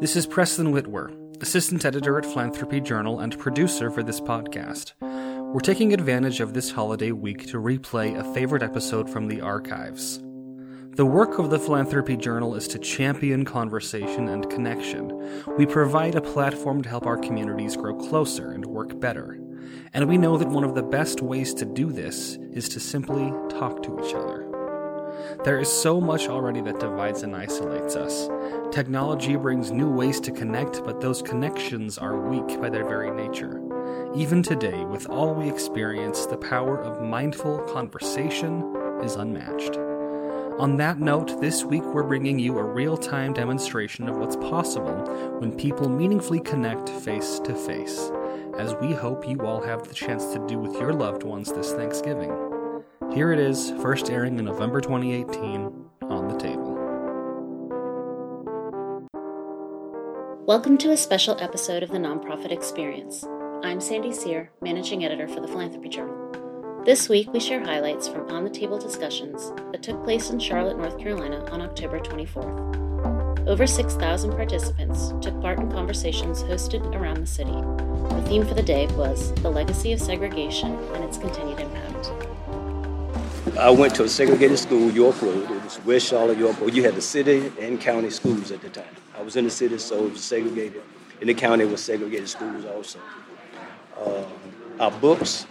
This is Preston Whitwer, assistant editor at Philanthropy Journal and producer for this podcast. We're taking advantage of this holiday week to replay a favorite episode from the archives. The work of the Philanthropy Journal is to champion conversation and connection. We provide a platform to help our communities grow closer and work better. And we know that one of the best ways to do this is to simply talk to each other. There is so much already that divides and isolates us. Technology brings new ways to connect, but those connections are weak by their very nature. Even today, with all we experience, the power of mindful conversation is unmatched. On that note, this week we're bringing you a real time demonstration of what's possible when people meaningfully connect face to face, as we hope you all have the chance to do with your loved ones this Thanksgiving. Here it is, first airing in November 2018, on the table. Welcome to a special episode of the Nonprofit Experience. I'm Sandy Sear, Managing Editor for the Philanthropy Journal. This week, we share highlights from on the table discussions that took place in Charlotte, North Carolina on October 24th. Over 6,000 participants took part in conversations hosted around the city. The theme for the day was The Legacy of Segregation and Its Continued Impact. I went to a segregated school, York Road. It was West Charlotte, York Road. You had the city and county schools at the time. Was in the city, so it was segregated. In the county, it was segregated schools also. Uh, our books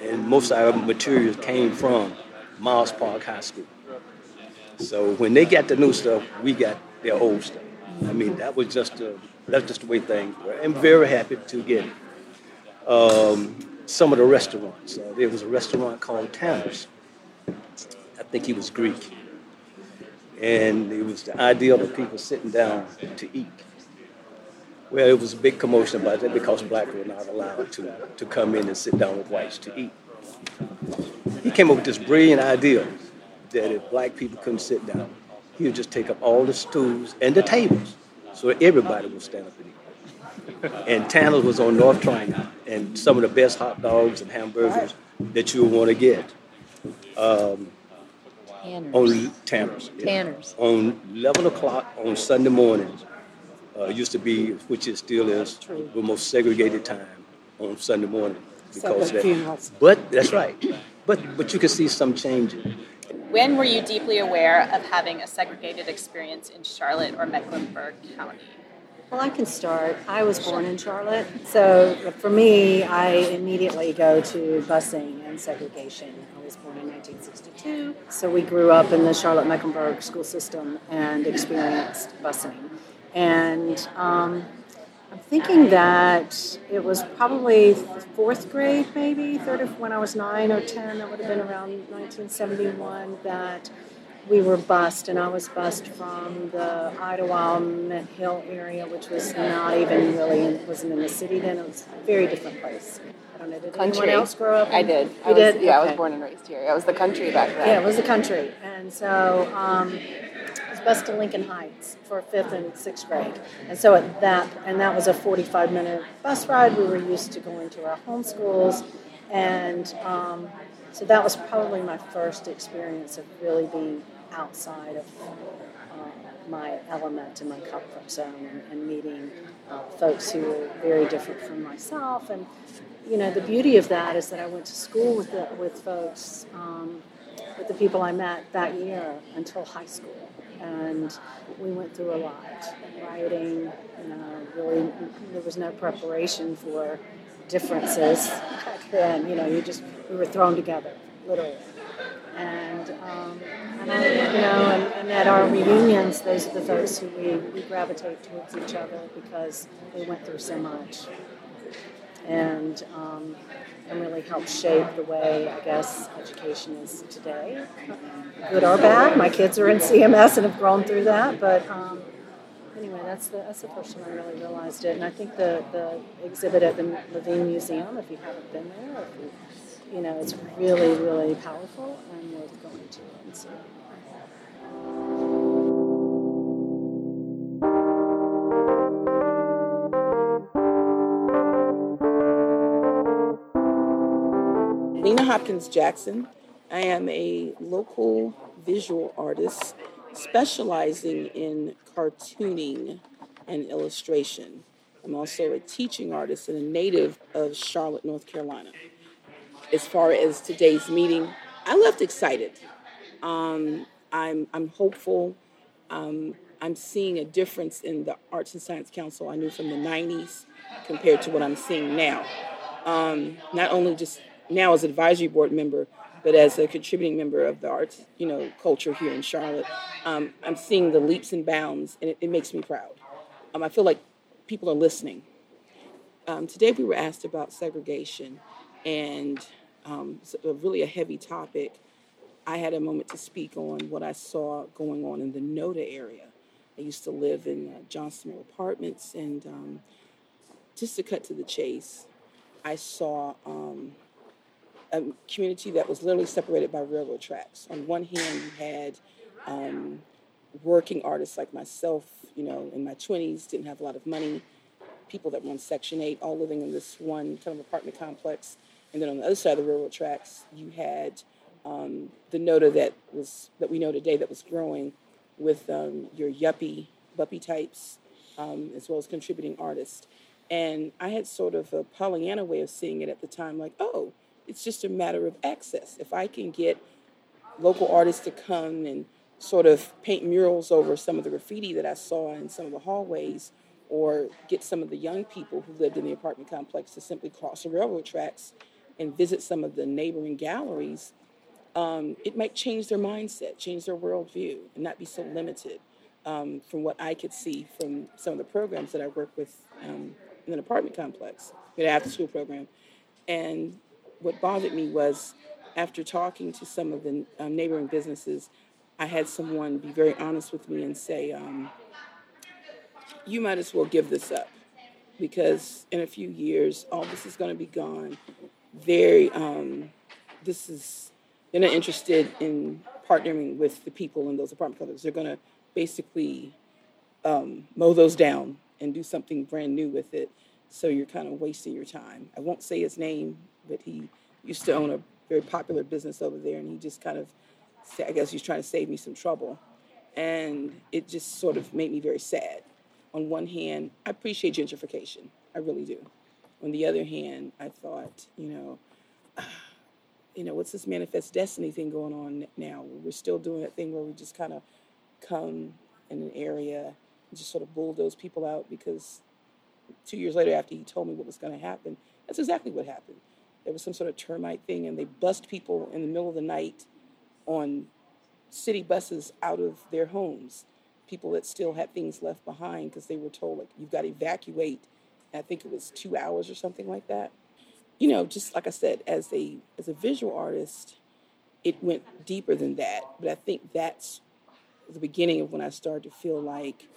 and most of our materials came from Myers Park High School. So when they got the new stuff, we got their old stuff. I mean, that was just a, that's just the way things were. I'm very happy to get. Um, some of the restaurants. Uh, there was a restaurant called Tanner's I think he was Greek. And it was the idea of people sitting down to eat. Well, it was a big commotion about that because blacks were not allowed to, to come in and sit down with whites to eat. He came up with this brilliant idea that if black people couldn't sit down, he would just take up all the stools and the tables so everybody would stand up and eat. And Tanner's was on North Tryon, and some of the best hot dogs and hamburgers that you would want to get. Um, Tanners. on Tanners. yeah. Tanners. On 11 o'clock on Sunday mornings, uh, used to be, which it still is, the most segregated time on Sunday morning. Because Except at funerals. But that's right. But but you can see some changes. When were you deeply aware of having a segregated experience in Charlotte or Mecklenburg County? Well, I can start. I was born in Charlotte, so for me, I immediately go to busing and segregation. I was born in 1962, so we grew up in the Charlotte Mecklenburg school system and experienced busing. And um, I'm thinking that it was probably fourth grade, maybe third of when I was nine or ten. That would have been around 1971. That we were bused, and I was bused from the Idaho Mint Hill area, which was not even really in, wasn't in the city then. It was a very different place. I don't know. Did anyone else grow up? in- I did. You I was, did? Yeah, I was born and raised here. It was the country back then. Yeah, it was the country, and so um, I was bused to Lincoln Heights for fifth and sixth grade, and so at that and that was a forty-five minute bus ride. We were used to going to our home schools, and um, so that was probably my first experience of really being outside of uh, my element and my comfort zone, and, and meeting uh, folks who were very different from myself, and you know the beauty of that is that I went to school with the, with folks. Um, with the people I met that year until high school. And we went through a lot. Writing, you know, really, there was no preparation for differences back then. You know, you just, we were thrown together, literally. And, um, and I, you know, and, and at our reunions, those are the folks who we, we gravitate towards each other because they went through so much and um, and really help shape the way I guess education is today, good or bad. My kids are in CMS and have grown through that, but um, anyway, that's the that's the first time I really realized it. And I think the the exhibit at the Levine Museum, if you haven't been there, you, you know, it's really really powerful and worth going to and see. Lena Hopkins Jackson. I am a local visual artist specializing in cartooning and illustration. I'm also a teaching artist and a native of Charlotte, North Carolina. As far as today's meeting, I left excited. Um, I'm, I'm hopeful. Um, I'm seeing a difference in the Arts and Science Council I knew from the 90s compared to what I'm seeing now. Um, not only just now as advisory board member, but as a contributing member of the arts, you know, culture here in Charlotte, um, I'm seeing the leaps and bounds, and it, it makes me proud. Um, I feel like people are listening. Um, today we were asked about segregation, and um, a, really a heavy topic. I had a moment to speak on what I saw going on in the NODA area. I used to live in uh, Johnston Apartments, and um, just to cut to the chase, I saw um, a community that was literally separated by railroad tracks. On one hand, you had um, working artists like myself, you know, in my 20s, didn't have a lot of money, people that were on Section 8, all living in this one kind of apartment complex. And then on the other side of the railroad tracks, you had um, the NODA that was that we know today that was growing with um, your yuppie, buppy types, um, as well as contributing artists. And I had sort of a Pollyanna way of seeing it at the time, like, oh, it's just a matter of access. If I can get local artists to come and sort of paint murals over some of the graffiti that I saw in some of the hallways, or get some of the young people who lived in the apartment complex to simply cross the railroad tracks and visit some of the neighboring galleries, um, it might change their mindset, change their worldview, and not be so limited. Um, from what I could see from some of the programs that I work with um, in an apartment complex, an after school program. And what bothered me was after talking to some of the um, neighboring businesses, I had someone be very honest with me and say, um, You might as well give this up because in a few years, all this is going to be gone. Very, um, this is, they're not interested in partnering with the people in those apartment complexes. They're going to basically um, mow those down and do something brand new with it. So you're kind of wasting your time. I won't say his name, but he used to own a very popular business over there, and he just kind of, I guess he's trying to save me some trouble. And it just sort of made me very sad. On one hand, I appreciate gentrification, I really do. On the other hand, I thought, you know, you know, what's this manifest destiny thing going on now? We're still doing that thing where we just kind of come in an area and just sort of bulldoze people out because two years later, after he told me what was going to happen, that's exactly what happened there was some sort of termite thing, and they bust people in the middle of the night on city buses out of their homes. People that still had things left behind because they were told like you've got to evacuate. I think it was two hours or something like that. You know, just like I said, as a as a visual artist, it went deeper than that. But I think that's the beginning of when I started to feel like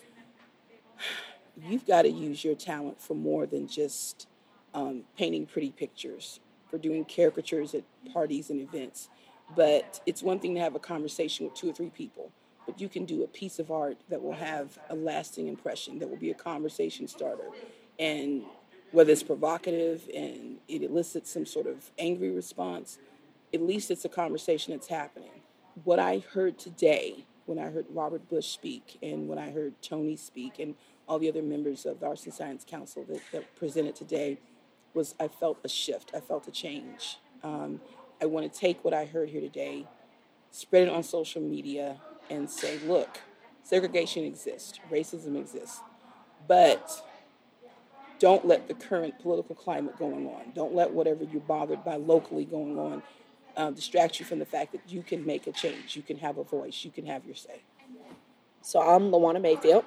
you've got to use your talent for more than just um, painting pretty pictures for doing caricatures at parties and events. But it's one thing to have a conversation with two or three people, but you can do a piece of art that will have a lasting impression, that will be a conversation starter. And whether it's provocative and it elicits some sort of angry response, at least it's a conversation that's happening. What I heard today when I heard Robert Bush speak and when I heard Tony speak and all the other members of the Arts and Science Council that, that presented today was I felt a shift. I felt a change. Um, I want to take what I heard here today, spread it on social media, and say, look, segregation exists, racism exists, but don't let the current political climate going on, don't let whatever you're bothered by locally going on uh, distract you from the fact that you can make a change, you can have a voice, you can have your say. So I'm LaWana Mayfield.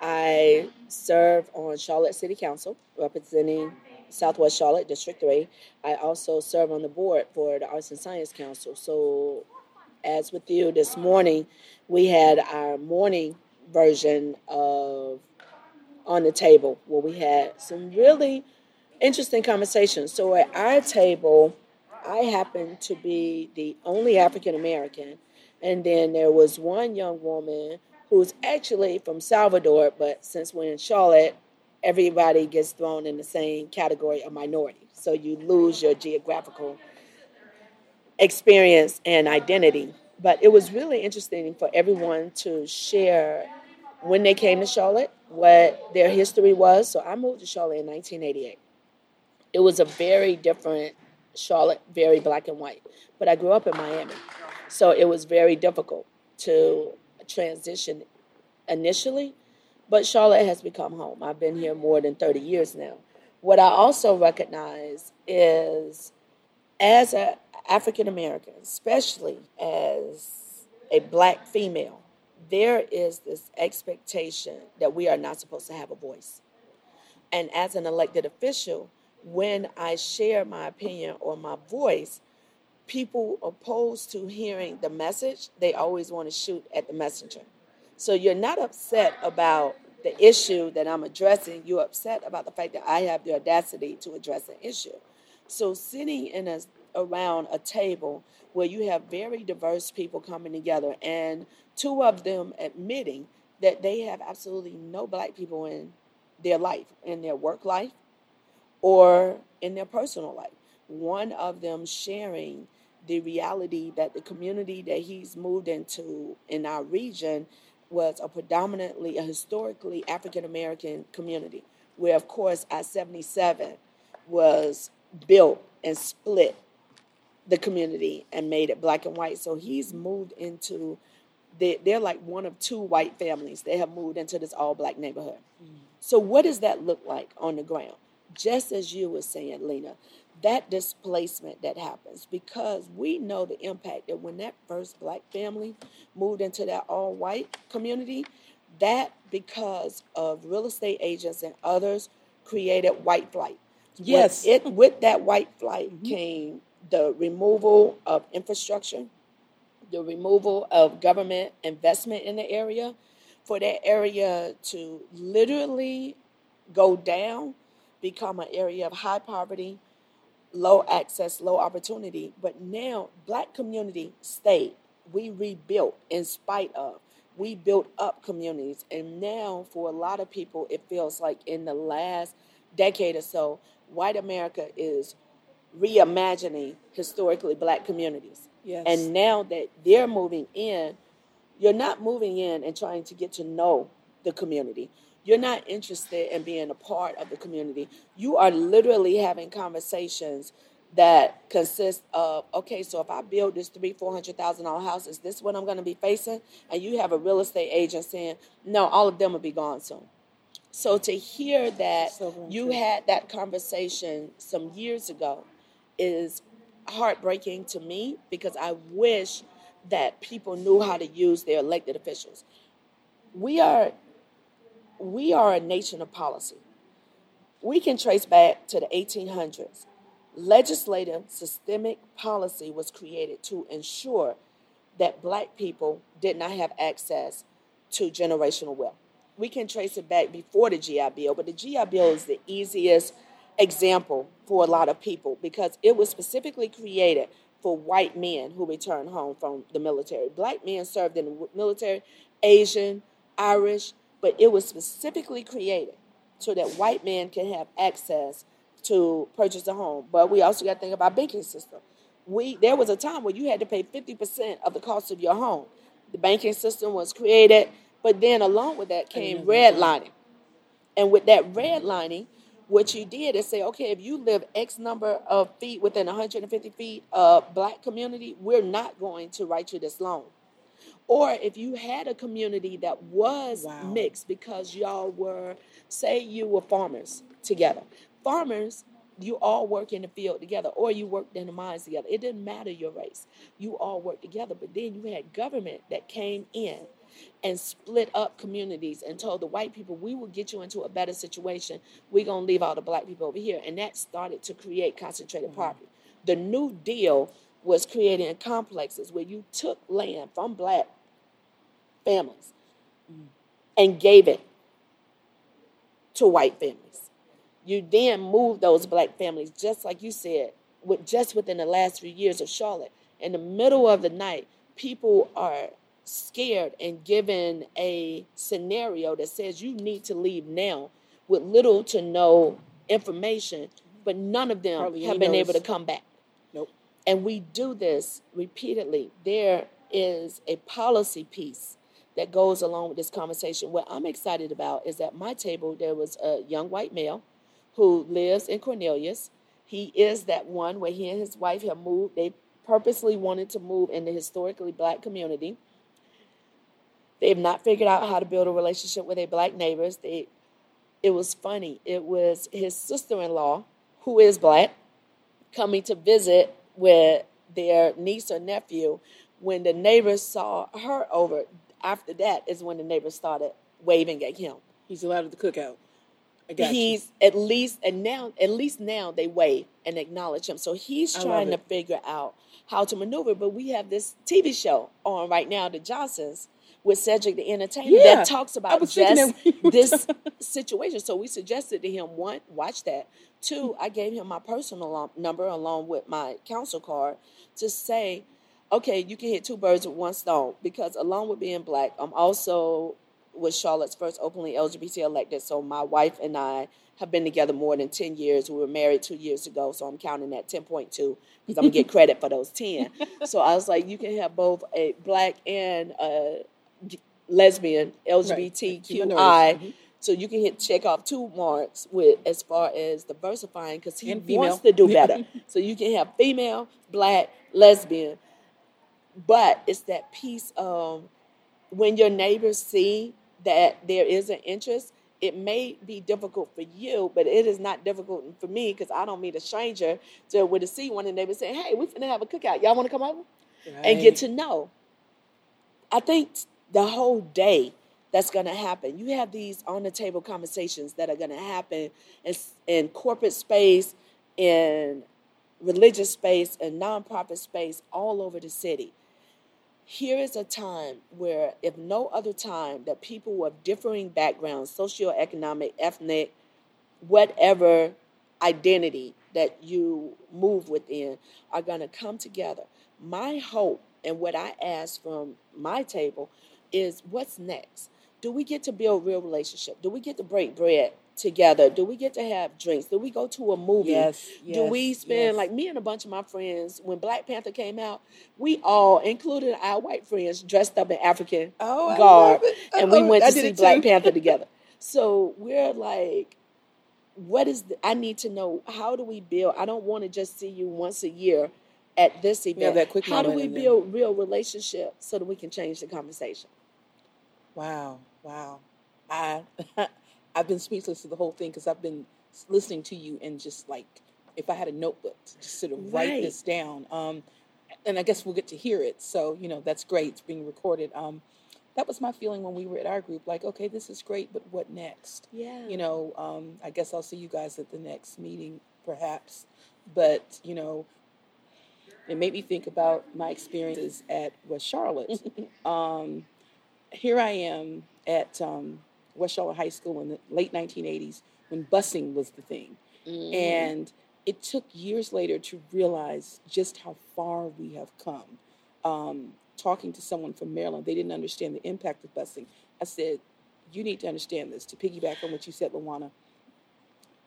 I serve on Charlotte City Council representing Southwest Charlotte, District 3. I also serve on the board for the Arts and Science Council. So, as with you this morning, we had our morning version of On the Table where we had some really interesting conversations. So, at our table, I happened to be the only African American, and then there was one young woman who's actually from Salvador, but since we're in Charlotte, everybody gets thrown in the same category of minority. So you lose your geographical experience and identity. But it was really interesting for everyone to share when they came to Charlotte what their history was. So I moved to Charlotte in 1988. It was a very different Charlotte, very black and white. But I grew up in Miami. So it was very difficult to transition initially. But Charlotte has become home. I've been here more than 30 years now. What I also recognize is as an African American, especially as a black female, there is this expectation that we are not supposed to have a voice. And as an elected official, when I share my opinion or my voice, people opposed to hearing the message, they always want to shoot at the messenger. So you're not upset about the issue that I'm addressing, you're upset about the fact that I have the audacity to address an issue. So sitting in a around a table where you have very diverse people coming together and two of them admitting that they have absolutely no black people in their life, in their work life or in their personal life. One of them sharing the reality that the community that he's moved into in our region was a predominantly, a historically African American community, where, of course, I 77 was built and split the community and made it black and white. So he's moved into, they, they're like one of two white families. They have moved into this all black neighborhood. Mm. So, what does that look like on the ground? Just as you were saying, Lena, that displacement that happens because we know the impact that when that first black family moved into that all white community, that because of real estate agents and others created white flight. Yes. With, it, with that white flight mm-hmm. came the removal of infrastructure, the removal of government investment in the area, for that area to literally go down, become an area of high poverty, low access, low opportunity. But now, black community stayed. We rebuilt in spite of. We built up communities. And now, for a lot of people, it feels like in the last decade or so, white America is reimagining historically black communities. Yes. And now that they're moving in, you're not moving in and trying to get to know the community. You're not interested in being a part of the community. You are literally having conversations that consist of okay, so if I build this three, four hundred thousand dollar house, is this what I'm going to be facing? And you have a real estate agent saying, no, all of them will be gone soon. So to hear that so you had that conversation some years ago is heartbreaking to me because I wish that people knew how to use their elected officials. We are we are a nation of policy. We can trace back to the 1800s. Legislative systemic policy was created to ensure that black people did not have access to generational wealth. We can trace it back before the GI Bill, but the GI Bill is the easiest example for a lot of people because it was specifically created for white men who returned home from the military. Black men served in the military, Asian, Irish, but it was specifically created so that white men can have access to purchase a home. But we also got to think about banking system. We there was a time where you had to pay 50% of the cost of your home. The banking system was created, but then along with that came redlining. And with that redlining, what you did is say, okay, if you live X number of feet within 150 feet of black community, we're not going to write you this loan. Or if you had a community that was wow. mixed because y'all were, say you were farmers together. Farmers, you all work in the field together, or you worked in the mines together. It didn't matter your race. You all worked together. But then you had government that came in and split up communities and told the white people, we will get you into a better situation. We're going to leave all the black people over here. And that started to create concentrated mm-hmm. poverty. The New Deal was creating complexes where you took land from black families and gave it to white families. You then moved those black families, just like you said, with just within the last few years of Charlotte. In the middle of the night, people are scared and given a scenario that says you need to leave now with little to no information, but none of them Hardly have been knows. able to come back. Nope. And we do this repeatedly. There is a policy piece that goes along with this conversation. What I'm excited about is at my table there was a young white male who lives in Cornelius. He is that one where he and his wife have moved. They purposely wanted to move in the historically black community. They have not figured out how to build a relationship with their black neighbors. They, it was funny. It was his sister-in-law, who is black, coming to visit with their niece or nephew. When the neighbors saw her over, after that is when the neighbors started waving at him. He's allowed at the cookout. I got you. He's at least and now at least now they wave and acknowledge him. So he's trying to figure out how to maneuver. But we have this TV show on right now, The Johnsons, with Cedric the Entertainer Yeah, that talks about just that when you were this situation. So we suggested to him one, watch that. Two, I gave him my personal number along with my council card to say, okay, you can hit two birds with one stone because along with being black, I'm also was Charlotte's first openly LGBT elected. So my wife and I have been together more than 10 years. We were married two years ago, so I'm counting that 10.2 because I'm going to get credit for those 10. So I was like, you can have both a black and a lesbian, LGBTQI. minorities. Mhm. So you can hit check off two marks with as far as diversifying because he wants to do better. so you can have female, black, lesbian, but it's that piece of when your neighbors see that there is an interest, it may be difficult for you, but it is not difficult for me because I don't meet a stranger to with to see one of the neighbors say, "Hey, we finna have a cookout. Y'all want to come over and get to know." I think the whole day that's going to happen. You have these on the table conversations that are going to happen in, in corporate space, in religious space, and nonprofit space all over the city here is a time where, if no other time, that people of differing backgrounds, socioeconomic, ethnic, whatever identity that you move within, are going to come together. My hope and what I ask from my table is what's next? Do we get to build real relationship? Do we get to break bread together? Do we get to have drinks? Do we go to a movie? Yes, Do we spend yes. like me and a bunch of my friends when Black Panther came out? We all, including our white friends, dressed up in African Oh, garb, love it. I and we went to see Black. Panther together. So we're like, what is? The, I need to know how do we build? I don't want to just see you once a year at this event. have that quick how do we and then- build real relationships so that we can change the conversation? Wow, wow. I I've been speechless to the whole thing because I've been listening to you and just like if I had a notebook to just sort of write Right. this down. Um, and I guess we'll get to hear it. So you know that's great. It's being recorded. Um, that was my feeling when we were at our group. Like, okay, this is great, but what next? Yeah. You know, um, I guess I'll see you guys at the next meeting, perhaps. But you know, it made me think about my experiences at West Charlotte. um, here I am at um, West Charlotte High School in the late 1980s when busing was the thing. Mm-hmm. And it took years later to realize just how far we have come. Um, talking to someone from Maryland, they didn't understand the impact of busing. I said, You need to understand this. To piggyback on what you said, LaWana,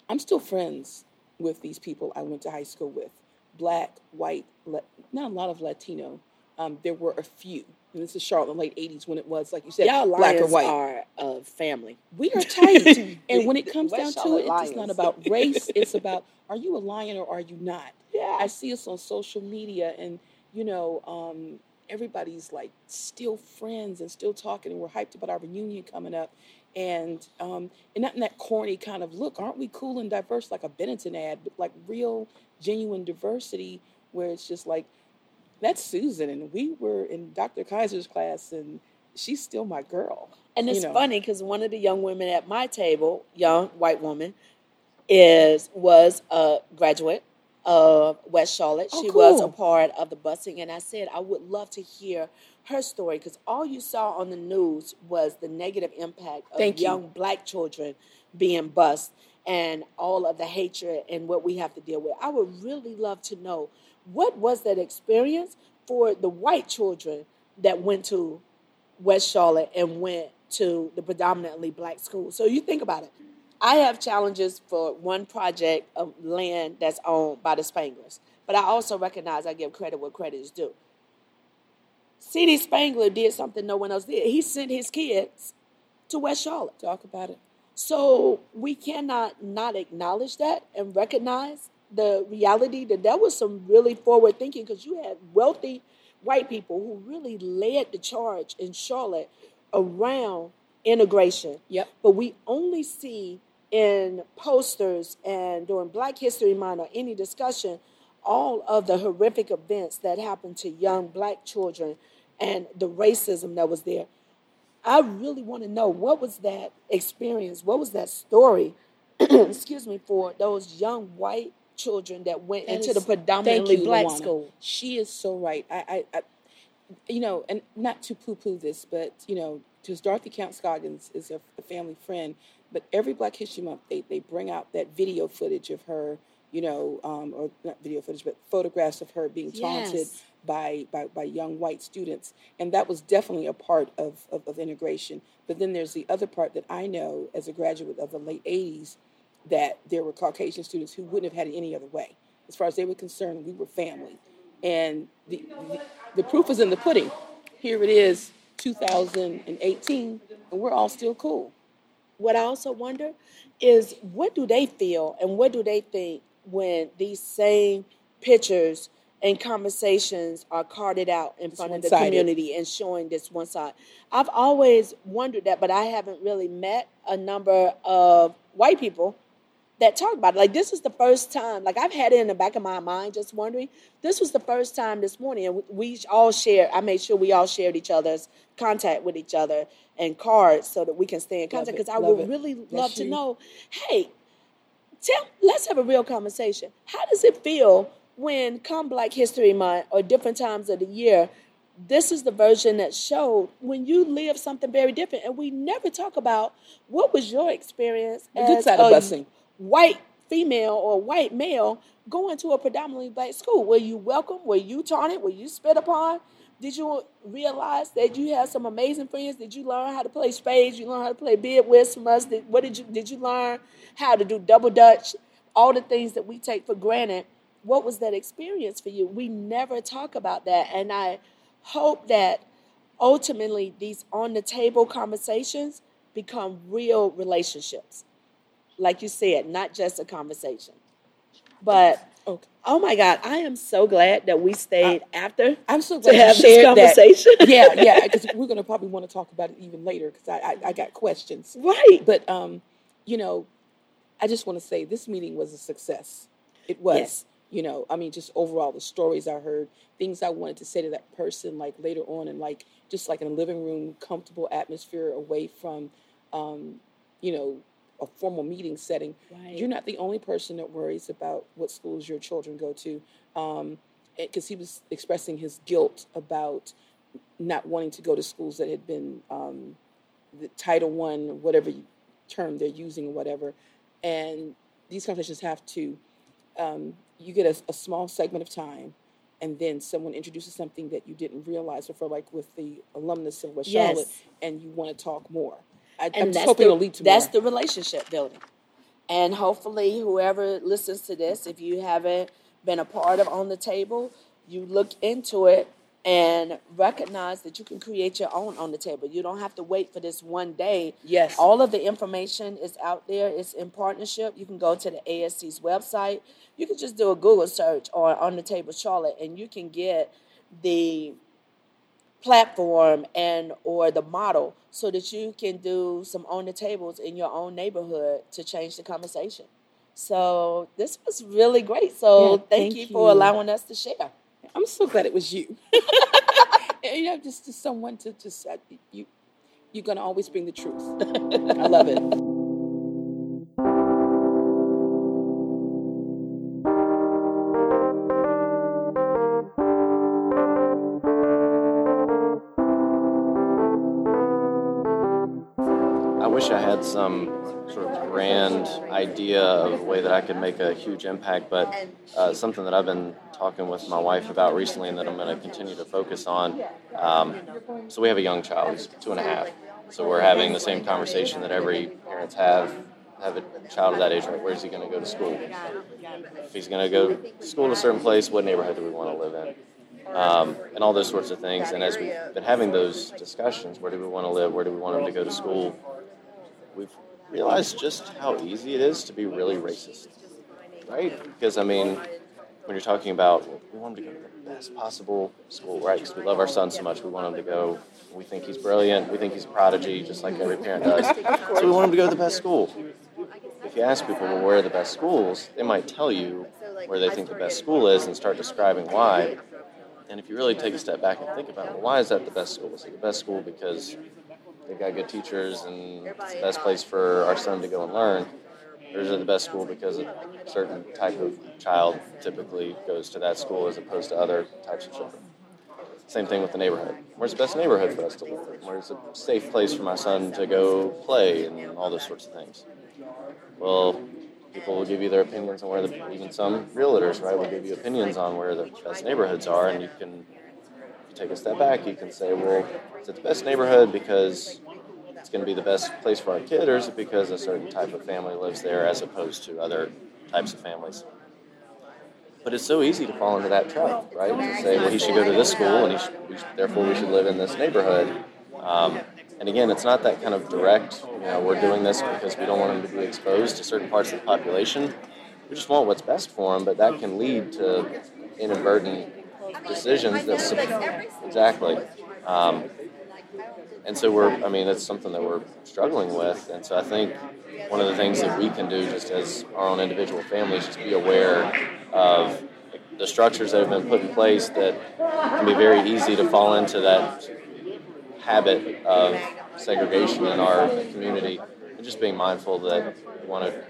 I'm still friends with these people I went to high school with black, white, not a lot of Latino. Um, there were a few. And this is Charlotte in the late 80s when it was, like you said, Y'all black or Lions white. are a family. We are tight. and when it comes down West to Charlotte it, it's not about race. It's about are you a lion or are you not? Yeah. I see us on social media and, you know, um, everybody's like still friends and still talking and we're hyped about our reunion coming up. And um, and not in that corny kind of look, aren't we cool and diverse like a Benetton ad, but like real, genuine diversity where it's just like, that's Susan and we were in Dr. Kaiser's class and she's still my girl. And you it's know. funny because one of the young women at my table, young white woman, is was a graduate of West Charlotte. Oh, she was a part of the busing, and I said I would love to hear her story because all you saw on the news was the negative impact of Thank you. young black children being bused and all of the hatred and what we have to deal with. I would really love to know what was that experience for the white children that went to West Charlotte and went to the predominantly black school. So you think about it. I have challenges for one project of land that's owned by the Spanglers, but I also recognize I give credit where credit is due. C.D. Spangler did something no one else did. He sent his kids to West Charlotte. Talk about it. So we cannot not acknowledge that and recognize the reality that that was some really forward thinking because you had wealthy white people who really led the charge in Charlotte around integration. Yep. But we only see in posters and during Black History Month or any discussion all of the horrific events that happened to young black children and the racism that was there. I really want to know what was that experience? What was that story? excuse me, for those young white children that went That into is- the predominantly you, black LaWana. school. She is so right. I, I, I you know, and not to poo-poo this, but you know, because Dorothy Counts Scoggins is a, a family friend, but every Black History Month they they bring out that video footage of her, you know, um, or not video footage, but photographs of her being taunted Yes. by, by by young white students, and that was definitely a part of, of of integration. But then there's the other part that I know as a graduate of the late '80s that there were Caucasian students who wouldn't have had it any other way. As far as they were concerned, we were family. And the, the, the proof is in the pudding. Here it is, 2018, and we're all still cool. What I also wonder is what do they feel and what do they think when these same pictures and conversations are carted out in front of the community and showing this one side. I've always wondered that, but I haven't really met a number of white people that talk about it. Like this is the first time, like I've had it in the back of my mind, just wondering. This was the first time this morning, and we- we all shared. I made sure we all shared each other's contact with each other and cards so that we can stay in contact. Because I love would it. really That's love to know, hey, tell, let's have a real conversation. How does it feel when come Black History Month or different times of the year? This is the version that showed when you live something very different, and we never talk about what was your experience The good side of a busing. White female or white male going to a predominantly black school. Were you welcome? Were you taunted? Were you spit upon? Did you realize that you had some amazing friends? Did you learn how to play spades? You learn how to play bid whist from us? Did, what did you did you learn how to do double dutch? All the things that we take for granted. What was that experience for you? We never talk about that, and I hope that ultimately these on the table conversations become real relationships like you said, not just a conversation. But Okay. oh my God, I am so glad that we stayed after I'm so glad to have this shared that. conversation. yeah, yeah, because we're going to probably want to talk about it even later because I, I, I got questions. right. But, um, you know, I just want to say this meeting was a success. It was. Yes. You know, I mean, just overall, the stories I heard, things I wanted to say to that person, like later on, and like just like in a living room, comfortable atmosphere away from, um, you know, a formal meeting setting. Right. You're not the only person that worries about what schools your children go to. Um, because he was expressing his guilt about not wanting to go to schools that had been um, the Title One, whatever term they're using, or whatever. And these conversations have to. Um, you get a, a small segment of time, and then someone introduces something that you didn't realize before, like with the alumnus of West Yes. Charlotte, and you want to talk more. I, I'm just that's hoping the, it'll lead to that's more. the relationship building. And hopefully, whoever listens to this, if you haven't been a part of On the Table, you look into it and recognize that you can create your own on the table. You don't have to wait for this one day. Yes. All of the information is out there. It's in partnership. You can go to the ASC's website. You can just do a Google search on On the Table Charlotte, and you can get the platform and or the model so that you can do some on the tables in your own neighborhood to change the conversation. So this was really great. So Yeah, thank, thank you for allowing us to share. I'm so glad it was you. You know, just, just someone to just uh, you. You're gonna always bring the truth. I love it. Wish I had some sort of grand idea of a way that I could make a huge impact, but uh, something that I've been talking with my wife about recently and that I'm going to continue to focus on. Um, so we have a young child, he's two and a half. So we're having the same conversation that every parents have. Have a child of that age, right? Where's he going to go to school? If he's going to go to school in a certain place, what neighborhood do we want to live in? um, and all those sorts of things. And as we've been having those discussions, where do we want to live? Where do we want him to go to school? We've realized just how easy it is to be really racist, right? Because I mean, when you're talking about we want him to go to the best possible school, right? Because we love our son so much, we want him to go. We think he's brilliant. We think he's a prodigy, just like every parent does. So we want him to go to the best school. If you ask people, well, where are the best schools? They might tell you where they think the best school is and start describing why. And if you really take a step back and think about well, why is that the best school? Is it the best school because they've got good teachers and it's the best place for our son to go and learn? Is it the best school because a certain type of child typically goes to that school as opposed to other types of children? Same thing with the neighborhood. Where's the best neighborhood for us to live? Where's a safe place for my son to go play and all those sorts of things? Well, people will give you their opinions on where the even some realtors right will give you opinions on where the best neighborhoods are and you can take a step back you can say well is it the best neighborhood because going to be the best place for our kid or is it because a certain type of family lives there as opposed to other types of families but it's so easy to fall into that trap right to say well he should go to this school and he should, we should, therefore we should live in this neighborhood um, and again, it's not that kind of direct, you know, we're doing this because we don't want them to be exposed to certain parts of the population. We just want what's best for them, but that can lead to inadvertent decisions that exactly. Um, and so we're, I mean, it's something that we're struggling with. And so I think one of the things that we can do just as our own individual families, just be aware of the structures that have been put in place that can be very easy to fall into that habit of segregation in our community, and just being mindful that we want to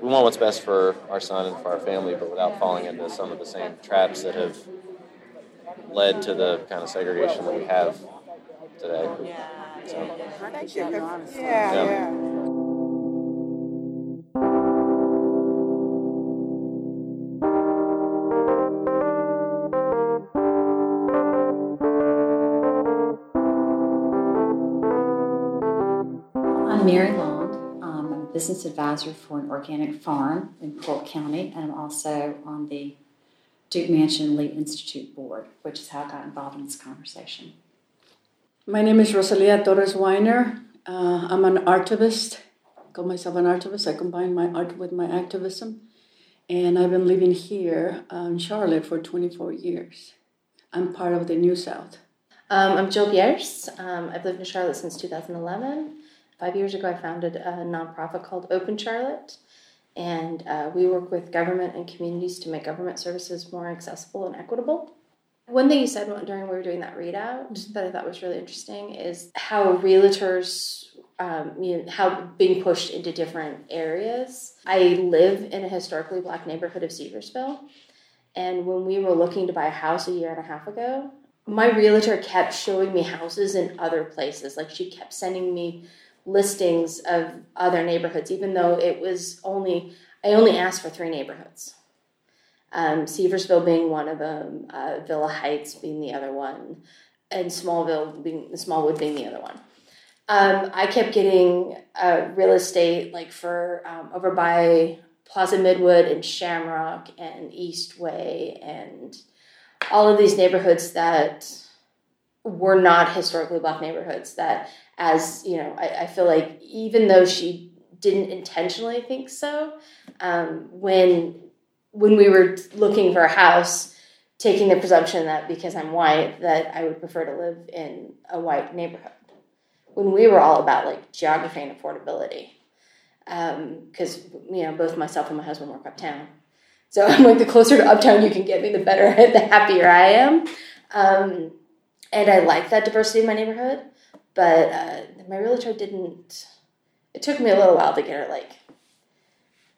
we want what's best for our son and for our family, but without falling into some of the same traps that have led to the kind of segregation that we have today. So, yeah. yeah. I'm Mary Long. Um, I'm a business advisor for an organic farm in Polk County, and I'm also on the Duke Mansion Lee Institute board, which is how I got involved in this conversation. My name is Rosalia Torres Weiner. Uh, I'm an artivist. I call myself an artivist. I combine my art with my activism. And I've been living here uh, in Charlotte for 24 years. I'm part of the New South. Um, I'm Jill Bierce. Um, I've lived in Charlotte since 2011. Five years ago, I founded a nonprofit called Open Charlotte, and uh, we work with government and communities to make government services more accessible and equitable. One thing you said during we were doing that readout mm-hmm. that I thought was really interesting is how realtors, um, you know, how being pushed into different areas. I live in a historically black neighborhood of Seversville, and when we were looking to buy a house a year and a half ago, my realtor kept showing me houses in other places. Like she kept sending me listings of other neighborhoods, even though it was only I only asked for three neighborhoods. Um, being one of them, uh, Villa Heights being the other one, and Smallville being Smallwood being the other one. Um, I kept getting uh, real estate like for um, over by Plaza Midwood and Shamrock and Eastway and all of these neighborhoods that were not historically black neighborhoods that as you know I, I feel like even though she didn't intentionally think so um, when when we were looking for a house taking the presumption that because i'm white that i would prefer to live in a white neighborhood when we were all about like geography and affordability because um, you know both myself and my husband work uptown so i'm like the closer to uptown you can get me the better the happier i am um, and I like that diversity in my neighborhood. But uh, my realtor didn't. It took me a little while to get her like,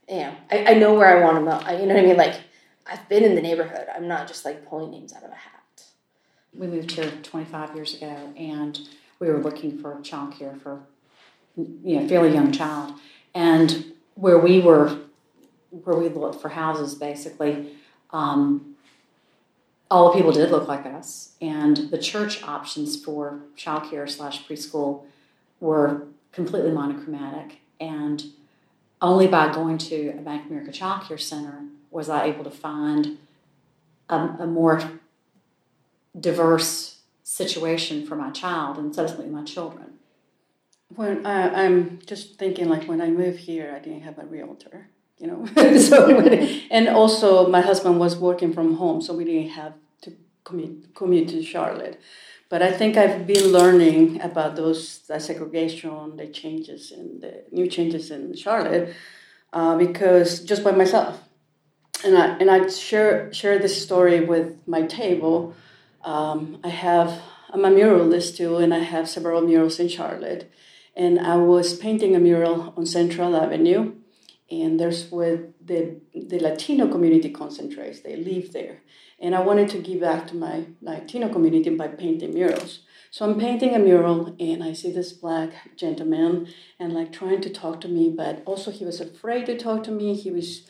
you know, I, I know where I want to mow. You know what I mean? Like, I've been in the neighborhood. I'm not just like pulling names out of a hat. We moved here 25 years ago, and we were looking for childcare for you know fairly young child, and where we were, where we looked for houses, basically. Um, all the people did look like us, and the church options for childcare slash preschool were completely monochromatic. And only by going to a Bank of America Child Care Center was I able to find a, a more diverse situation for my child and subsequently my children. When I, I'm just thinking, like when I moved here, I didn't have a realtor, you know. so, and also my husband was working from home, so we didn't have to commute commute to Charlotte. But I think I've been learning about those the segregation, the changes, and the new changes in Charlotte uh, because just by myself, and I and I share share this story with my table. Um, I have I'm a muralist too, and I have several murals in Charlotte. And I was painting a mural on Central Avenue, and there's where the the Latino community concentrates. They live there, and I wanted to give back to my Latino community by painting murals. So I'm painting a mural, and I see this black gentleman, and like trying to talk to me, but also he was afraid to talk to me. He was,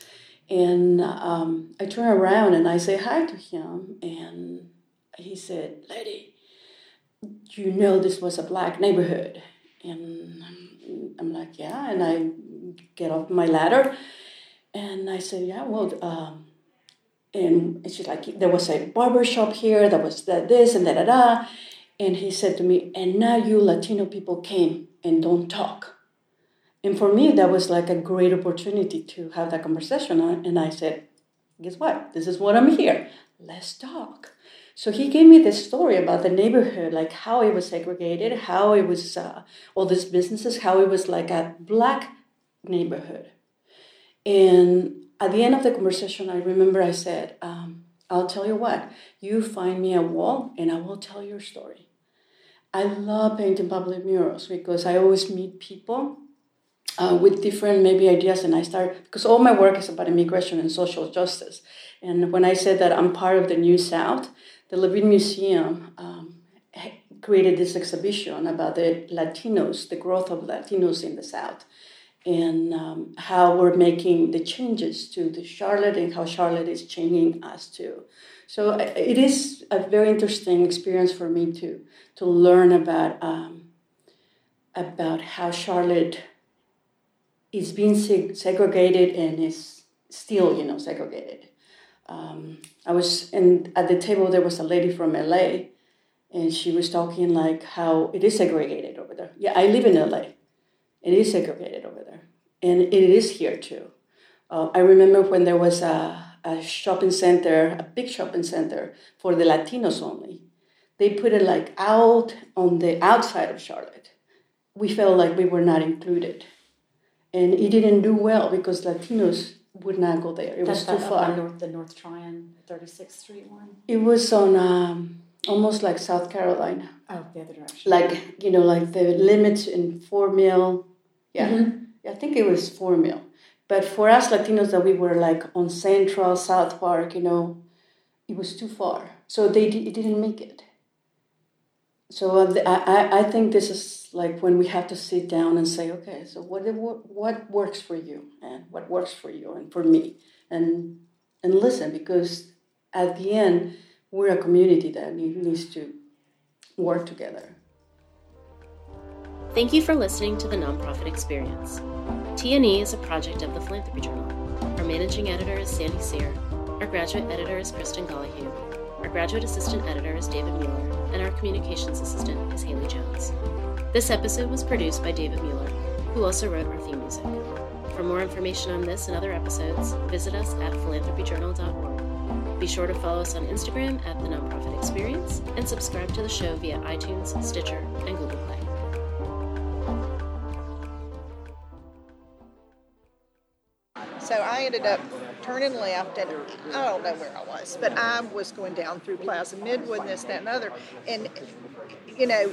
and um, I turn around and I say hi to him, and he said, "Lady, you know this was a black neighborhood," and I'm like, "Yeah," and I get off my ladder, and I said, "Yeah, well." Um, and she's like, there was a barber shop here, there was that, this and da da da. And he said to me, and now you Latino people came and don't talk. And for me, that was like a great opportunity to have that conversation. And I said, guess what? This is what I'm here. Let's talk. So he gave me this story about the neighborhood, like how it was segregated, how it was uh, all these businesses, how it was like a black neighborhood. And at the end of the conversation, I remember I said, um, I'll tell you what, you find me a wall and I will tell your story. I love painting public murals because I always meet people uh, with different maybe ideas and I start, because all my work is about immigration and social justice. And when I said that I'm part of the New South, the Levine Museum um, created this exhibition about the Latinos, the growth of Latinos in the South and um, how we're making the changes to the Charlotte and how Charlotte is changing us too. So it is a very interesting experience for me to to learn about um, about how Charlotte is being seg- segregated and is still, you know, segregated. Um, I was in at the table. There was a lady from LA, and she was talking like how it is segregated over there. Yeah, I live in LA it is segregated and it is here too. Uh, I remember when there was a, a shopping center, a big shopping center for the Latinos only. They put it like out on the outside of Charlotte. We felt like we were not included, and it didn't do well because Latinos would not go there. It That's was too far. North, the North Tryon, 36th Street one. It was on um, almost like South Carolina. Oh, the other direction. Like you know, like the limits in Fort Mill yeah. Mm-hmm. I think it was Fort Mill. But for us Latinos that we were like on Central, South Park, you know, it was too far. So they it didn't make it. So uh, I, I think this is like when we have to sit down and say, okay, so what, what works for you and what works for you and for me and, and listen because at the end, we're a community that needs to work together. Thank you for listening to the Nonprofit Experience. TNE is a project of the Philanthropy Journal. Our managing editor is Sandy Sear. Our graduate editor is Kristen Gollihue. Our graduate assistant editor is David Mueller, and our communications assistant is Haley Jones. This episode was produced by David Mueller, who also wrote our theme music. For more information on this and other episodes, visit us at philanthropyjournal.org. Be sure to follow us on Instagram at The Nonprofit Experience and subscribe to the show via iTunes, Stitcher, and Google Play. So I ended up turning left, and I don't know where I was, but I was going down through Plaza Midwood and this, that, and other. And, you know,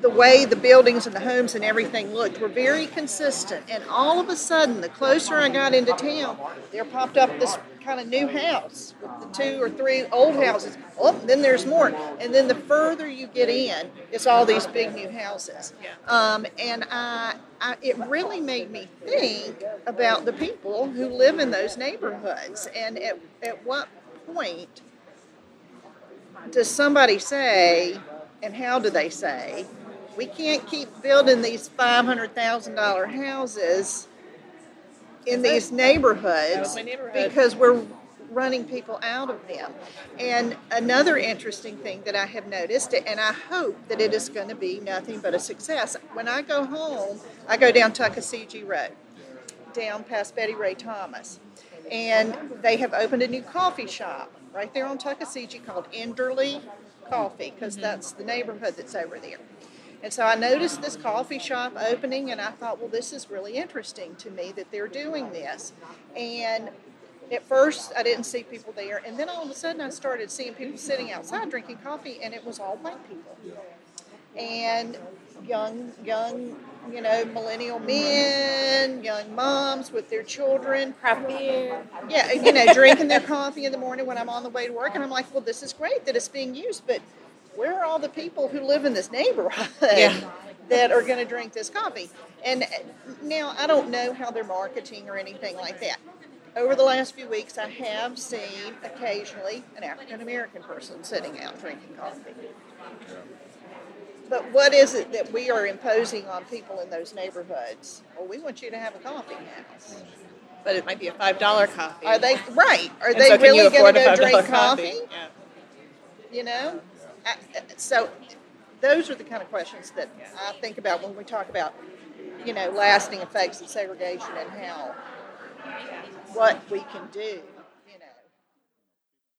the way the buildings and the homes and everything looked were very consistent. And all of a sudden, the closer I got into town, there popped up this kind of new house with the two or three old houses. Oh, then there's more. And then the further you get in, it's all these big new houses. Um, and I, I, it really made me think about the people who live in those neighborhoods and at, at what point does somebody say, and how do they say, we can't keep building these $500,000 houses in these neighborhoods neighborhood. because we're running people out of them. And another interesting thing that I have noticed, and I hope that it is going to be nothing but a success. When I go home, I go down Tuckaseegee Road, down past Bette Rae Thomas, and they have opened a new coffee shop right there on Tuckaseegee called Enderly Coffee because that's the neighborhood that's over there. And so I noticed this coffee shop opening, and I thought, well, this is really interesting to me that they're doing this. And at first, I didn't see people there, and then all of a sudden, I started seeing people sitting outside drinking coffee, and it was all white people and young, young, you know, millennial men, young moms with their children. Beer. Yeah, you know, drinking their coffee in the morning when I'm on the way to work, and I'm like, well, this is great that it's being used, but where are all the people who live in this neighborhood Yeah. that are going to drink this coffee? And uh, now I don't know how they're marketing or anything like that. Over the last few weeks, I have seen occasionally an African American person sitting out drinking coffee. But what is it that we are imposing on people in those neighborhoods? Well, we want you to have a coffee house. But it might be a five dollar coffee. Are they right? Are And they so really going to go drink coffee? coffee? Yeah. You know, So those are the kind of questions that I think about when we talk about, you know, lasting effects of segregation and how what we can do